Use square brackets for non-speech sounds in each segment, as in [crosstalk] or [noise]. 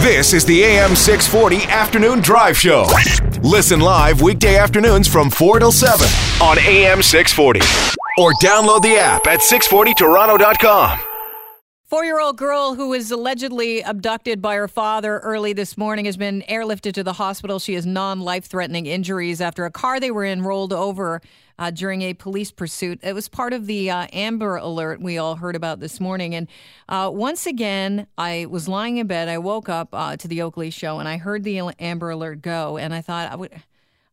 This is the AM 640 Afternoon Drive Show. Listen live weekday afternoons from 4 till 7 on AM 640. Or download the app at 640toronto.com. Four year old girl who was allegedly abducted by her father early this morning has been airlifted to the hospital. She has non life threatening injuries after a car they were in rolled over uh, during a police pursuit. It was part of the uh, Amber Alert we all heard about this morning. And uh, once again, I was lying in bed. I woke up uh, to the Oakley show and I heard the Amber Alert go. And I thought, I would.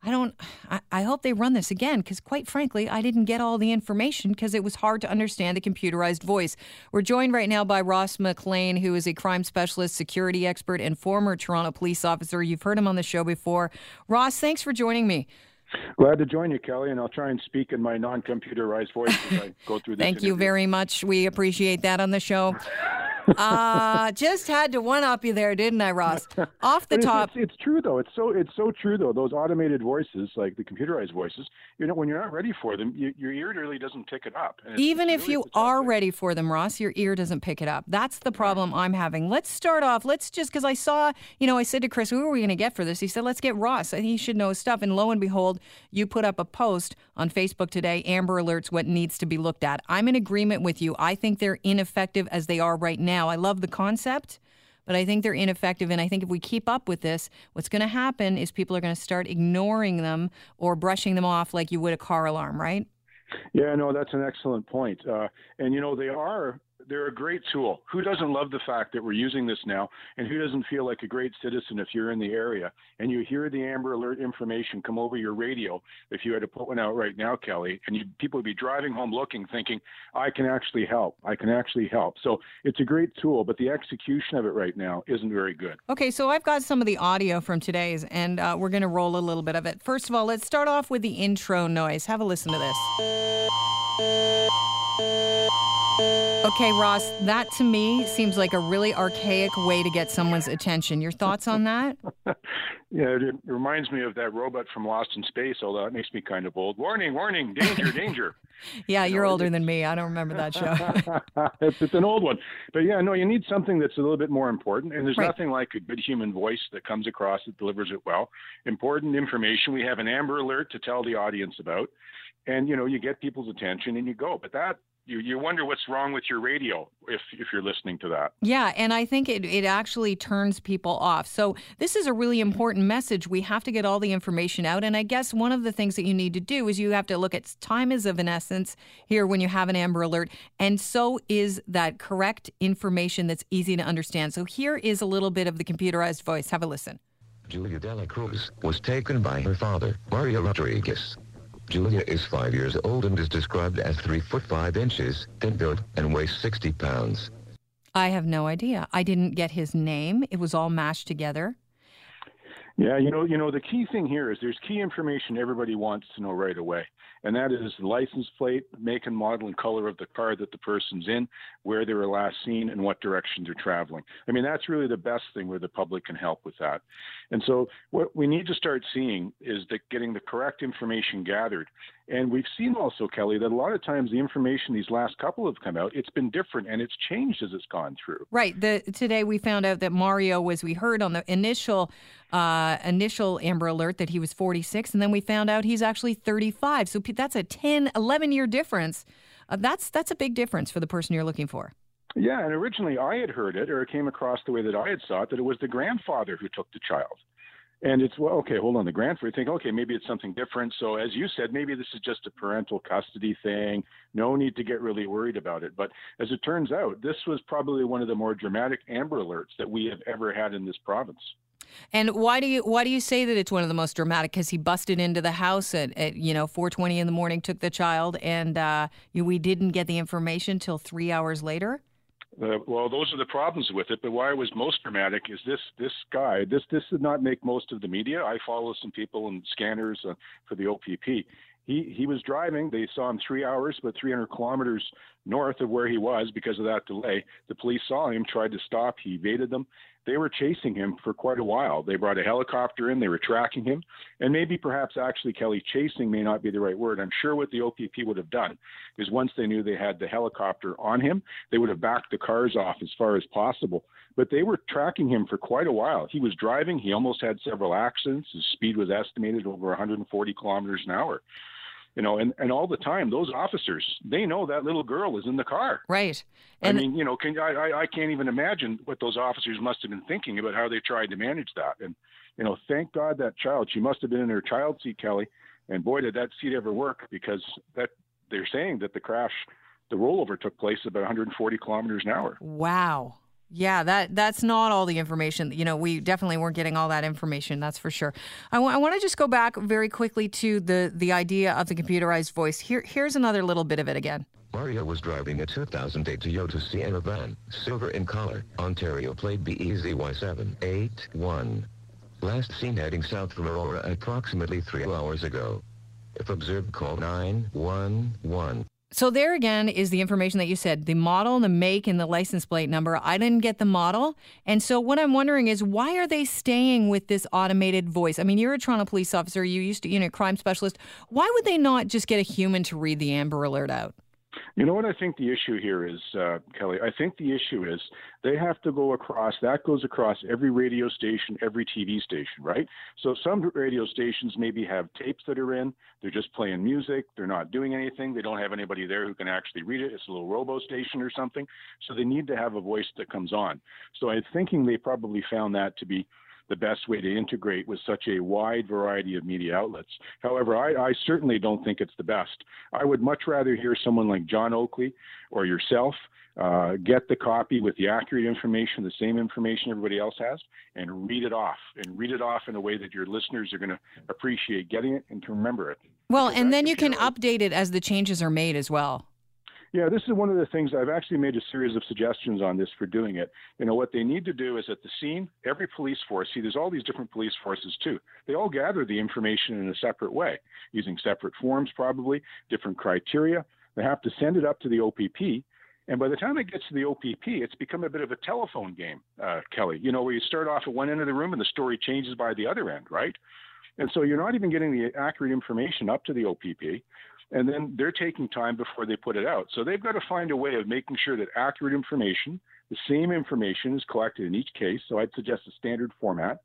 I don't, I, I hope they run this again because, quite frankly, I didn't get all the information because it was hard to understand the computerized voice. We're joined right now by Ross McLean, who is a crime specialist, security expert, and former Toronto police officer. You've heard him on the show before. Ross, thanks for joining me. Glad to join you, Kelly, and I'll try and speak in my non-computerized voice as I go through this. Thank interview. you very much. We appreciate that on the show. Uh, just had to one up you there, didn't I, Ross? [laughs] Off the top. it's, it's true though. It's so it's so true though. Those automated voices, like the computerized voices, you know, when you're not ready for them, you, your ear really doesn't pick it up. Even if really you are thing. ready for them, Ross, your ear doesn't pick it up. That's the problem I'm having. Let's start off. Let's just, because I saw, you know, I said to Chris, who are we going to get for this? He said, let's get Ross. He should know his stuff. And lo and behold, you put up a post on Facebook today Amber Alerts, what needs to be looked at. I'm in agreement with you. I think they're ineffective as they are right now. I love the concept. But I think they're ineffective. And I think if we keep up with this, what's going to happen is people are going to start ignoring them or brushing them off like you would a car alarm, right? Yeah, no, that's an excellent point. Uh, and you know, they are they're a great tool. Who doesn't love the fact that we're using this now, and who doesn't feel like a great citizen if you're in the area and you hear the Amber Alert information come over your radio? If you had to put one out right now, Kelly, and you, people would be driving home looking, thinking, "I can actually help. I can actually help." So it's a great tool, but the execution of it right now isn't very good. Okay, so I've got some of the audio from today's, and uh, we're going to roll a little bit of it. First of all, let's start off with the intro noise. Have a listen to this. Okay, Ross, that to me seems like a really archaic way to get someone's attention. Your thoughts on that? [laughs] Yeah, it, reminds me of that robot from Lost in Space, although it makes me kind of old. Warning, warning, danger, [laughs] danger. Yeah, you're know, older than me. I don't remember that show. [laughs] it's, it's an old one. But yeah, no, you need something that's a little bit more important. And there's Right. nothing like a good human voice that comes across that delivers it well. Important information. We have an Amber Alert to tell the audience about. And, you know, you get people's attention and you go. But that, you, you wonder what's wrong with your radio if, if you're listening to that. Yeah, and I think it, it actually turns people off. So, this is a really important message. We have to get all the information out. And I guess one of the things that you need to do is you have to look at time is of an essence here when you have an Amber Alert. And so is that correct information that's easy to understand. So, here is a little bit of the computerized voice. Have a listen. Julia Dela Cruz was taken by her father, Mario Rodriguez. Julia is five years old and is described as three foot five inches, thin built, and weighs 60 pounds. I have no idea. I didn't get his name, it was all mashed together. Yeah, you know, you know, the key thing here is there's key information everybody wants to know right away, and that is the license plate, make and model and color of the car that the person's in, where they were last seen, and what direction they're traveling. I mean, that's really the best thing where the public can help with that. And so, what we need to start seeing is that getting the correct information gathered. And we've seen also, Kelly, that a lot of times the information these last couple have come out, it's been different and it's changed as it's gone through. Right. The today we found out that Mario was we heard on the initial uh, initial Amber Alert that he was 46, and then we found out he's actually 35. So that's a 10, 11 year difference. Uh, that's that's a big difference for the person you're looking for. Yeah, and originally I had heard it, or it came across the way that I had saw it, that it was the grandfather who took the child. And it's well, okay, hold on, the grandfather. You think, okay, maybe it's something different. So as you said, maybe this is just a parental custody thing. No need to get really worried about it. But as it turns out, this was probably one of the more dramatic Amber Alerts that we have ever had in this province. And why do you why do you say that it's one of the most dramatic? Because he busted into the house at, at you know 4:20 in the morning, took the child, and uh, we didn't get the information till three hours later. Uh, well, those are the problems with it. But why it was most dramatic is this: this guy. This this did not make most of the media. I follow some people and scanners uh, for the OPP. He he was driving. They saw him three hours, but 300 kilometers north of where he was because of that delay. The police saw him, tried to stop. He evaded them. they were chasing him for quite a while. They brought a helicopter in, they were tracking him, and maybe perhaps actually Kelly chasing may not be the right word. I'm sure what the OPP would have done is once they knew they had the helicopter on him, they would have backed the cars off as far as possible. But they were tracking him for quite a while. He was driving, he almost had several accidents. His speed was estimated over 140 kilometers an hour you know, and, and all the time, those officers, they know that little girl is in the car. Right. And I mean, you know, can I, I, I can't even imagine what those officers must have been thinking about how they tried to manage that. And, you know, thank God that child, she must have been in her child seat, Kelly. And boy, did that seat ever work because that they're saying that the crash, the rollover took place about 140 kilometers an hour. Wow. Yeah, that that's not all the information. You know, we definitely weren't getting all that information. That's for sure. I, w- I want to just go back very quickly to the the idea of the computerized voice. Here, here's another little bit of it again. Mario was driving a 2008 Toyota Sienna van, silver in color, Ontario plate BEZ781. Last seen heading south from Aurora approximately three hours ago. If observed, call 911. So there again is the information that you said, the model, the make, and the license plate number. I didn't get the model. And so what I'm wondering is why are they staying with this automated voice? I mean, you're a Toronto police officer, you used to, you know, crime specialist. Why would they not just get a human to read the Amber Alert out? You know what I think the issue here is, uh, Kelly? I think the issue is they have to go across, that goes across every radio station, every TV station, right? So some radio stations maybe have tapes that are in, they're just playing music, they're not doing anything, they don't have anybody there who can actually read it. It's a little robo station or something. So they need to have a voice that comes on. So I'm thinking they probably found that to be the best way to integrate with such a wide variety of media outlets. However, I, I, certainly don't think it's the best. I would much rather hear someone like John Oakley or yourself uh, get the copy with the accurate information, the same information everybody else has, and read it off, and read it off in a way that your listeners are going to appreciate getting it and to remember it. Well, because and then you can update it as the changes are made as well. Yeah, this is one of the things I've actually made a series of suggestions on this for doing it. You know, what they need to do is at the scene, every police force, see, there's all these different police forces too. They all gather the information in a separate way, using separate forms, probably, different criteria. They have to send it up to the OPP. And by the time it gets to the OPP, it's become a bit of a telephone game, uh, Kelly, you know, where you start off at one end of the room and the story changes by the other end, right? And so you're not even getting the accurate information up to the OPP and then they're taking time before they put it out. So they've got to find a way of making sure that accurate information, the same information, is collected in each case. So I'd suggest a standard format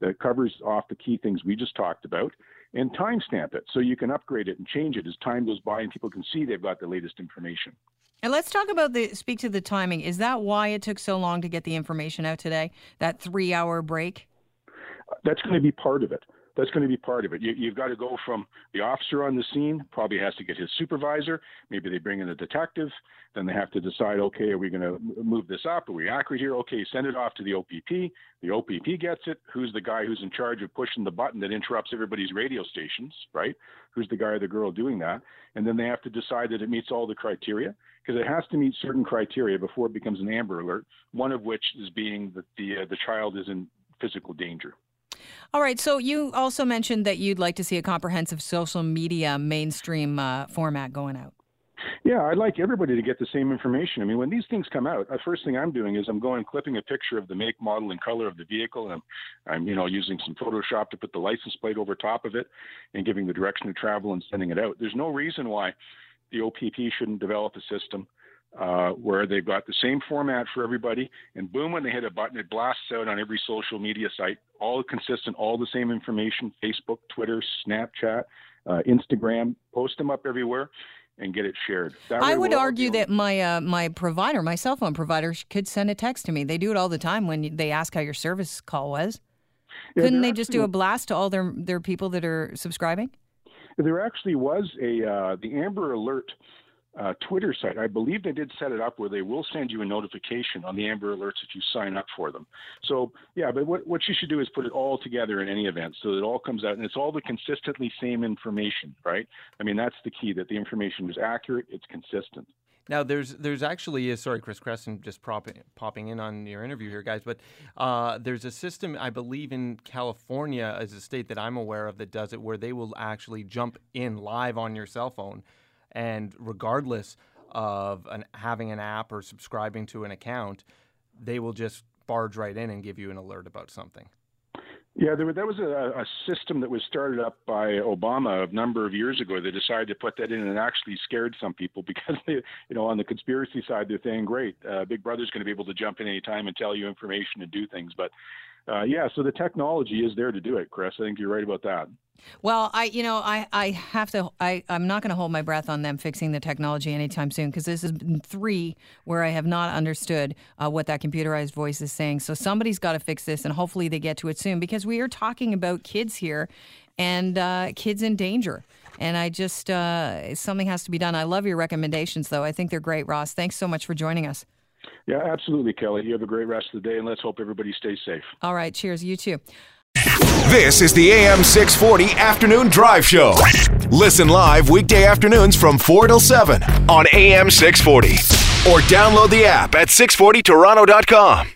that covers off the key things we just talked about and timestamp it so you can upgrade it and change it as time goes by and people can see they've got the latest information. And let's talk about the speak to the timing. Is that why it took so long to get the information out today? That three hour break? That's going to be part of it that's going to be part of it. You, have got to go from the officer on the scene, probably has to get his supervisor. Maybe they bring in a detective. Then they have to decide, okay, are we going to move this up? Are we accurate here? Okay, send it off to the OPP. The OPP gets it. Who's the guy who's in charge of pushing the button that interrupts everybody's radio stations, right? Who's the guy or the girl doing that? And then they have to decide that it meets all the criteria because it has to meet certain criteria before it becomes an Amber Alert. One of which is being that the uh, the child is in physical danger. All right. So you also mentioned that you'd like to see a comprehensive social media mainstream uh, format going out. Yeah, I'd like everybody to get the same information. I mean, when these things come out, the first thing I'm doing is I'm going clipping a picture of the make, model, and color of the vehicle, and I'm, I'm, you know, using some Photoshop to put the license plate over top of it, and giving the direction of travel and sending it out. There's no reason why the OPP shouldn't develop a system uh, where they've got the same format for everybody, and boom, when they hit a button, it blasts out on every social media site, all consistent, all the same information Facebook, Twitter, Snapchat, uh, Instagram, post them up everywhere. And get it shared. That I would we'll argue that my uh, my provider, my cell phone provider, could send a text to me. They do it all the time when they ask how your service call was. Yeah, Couldn't they just do a blast to all their their people that are subscribing? There actually was a uh, the Amber Alert uh, Twitter site. I believe they did set it up where they will send you a notification on the Amber Alerts if you sign up for them. So, yeah, but what, what you should do is put it all together in any event so that it all comes out and it's all the consistently same information, right? I mean, that's the key that the information is accurate, it's consistent. Now, there's there's actually a, sorry, Chris Creston, just popping popping in on your interview here, guys. But uh, there's a system I believe in California, as a state that I'm aware of, that does it, where they will actually jump in live on your cell phone and regardless of an, having an app or subscribing to an account, they will just barge right in and give you an alert about something. Yeah, there, that was a, a, system that was started up by Obama a number of years ago. They decided to put that in, and actually scared some people [laughs] because they, you know, on the conspiracy side, they're saying, "Great, uh, Big Brother's going to be able to jump in any time and tell you information and do things." But uh, yeah, so the technology is there to do it, Chris. I think you're right about that. Well, I, you know, I, I have to, I, I'm not going to hold my breath on them fixing the technology anytime soon because this is three where I have not understood uh, what that computerized voice is saying. So somebody's got to fix this, and hopefully they get to it soon because we are talking about kids here and uh, kids in danger. And I just, uh, something has to be done. I love your recommendations, though. I think they're great, Ross. Thanks so much for joining us. Yeah, absolutely, Kelly. You have a great rest of the day, and let's hope everybody stays safe. All right. Cheers. You too. This is the AM 640 Afternoon Drive Show. Listen live weekday afternoons from 4 till 7 on AM 640. Or download the app at 640toronto.com.